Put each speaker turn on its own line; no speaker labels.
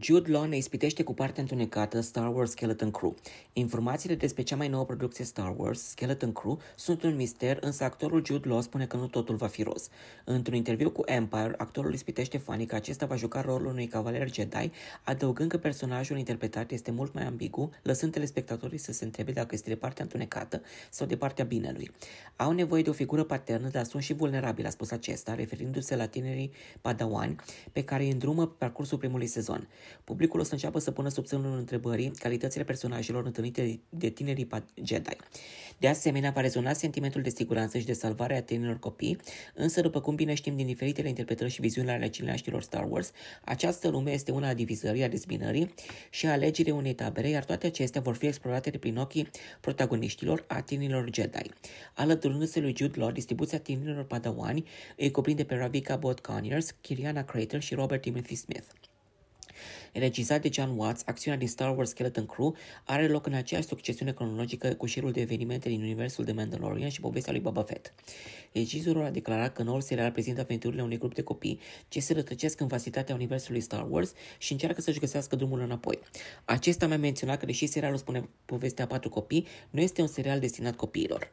Jude Law ne ispitește cu partea întunecată Star Wars Skeleton Crew. Informațiile despre cea mai nouă producție Star Wars, Skeleton Crew, sunt un mister, însă actorul Jude Law spune că nu totul va fi roz. Într-un interviu cu Empire, actorul ispitește fanii că acesta va juca rolul unui cavaler Jedi, adăugând că personajul interpretat este mult mai ambigu, lăsând telespectatorii să se întrebe dacă este de partea întunecată sau de partea binelui. Au nevoie de o figură paternă, dar sunt și vulnerabili, a spus acesta, referindu-se la tinerii padawani pe care îi îndrumă pe parcursul primului sezon. Publicul o să înceapă să pună sub semnul întrebării calitățile personajelor întâlnite de tinerii Jedi. De asemenea, va rezona sentimentul de siguranță și de salvare a tinerilor copii, însă, după cum bine știm din diferitele interpretări și viziuni ale cineaștilor Star Wars, această lume este una a divizării, a dezbinării și a alegerii unei tabere, iar toate acestea vor fi explorate de prin ochii protagoniștilor a tinerilor Jedi. Alăturându-se lui Jude Law, distribuția tinerilor padawani îi cuprinde pe Ravika Bot Conyers, Kiriana Crater și Robert Timothy Smith. Regizat de John Watts, acțiunea din Star Wars Skeleton Crew are loc în aceeași succesiune cronologică cu șirul de evenimente din universul de Mandalorian și povestea lui Boba Fett. Regizorul a declarat că noul serial prezintă aventurile unui grup de copii ce se rătăcesc în vastitatea universului Star Wars și încearcă să-și găsească drumul înapoi. Acesta mi-a menționat că deși serialul spune povestea patru copii, nu este un serial destinat copiilor.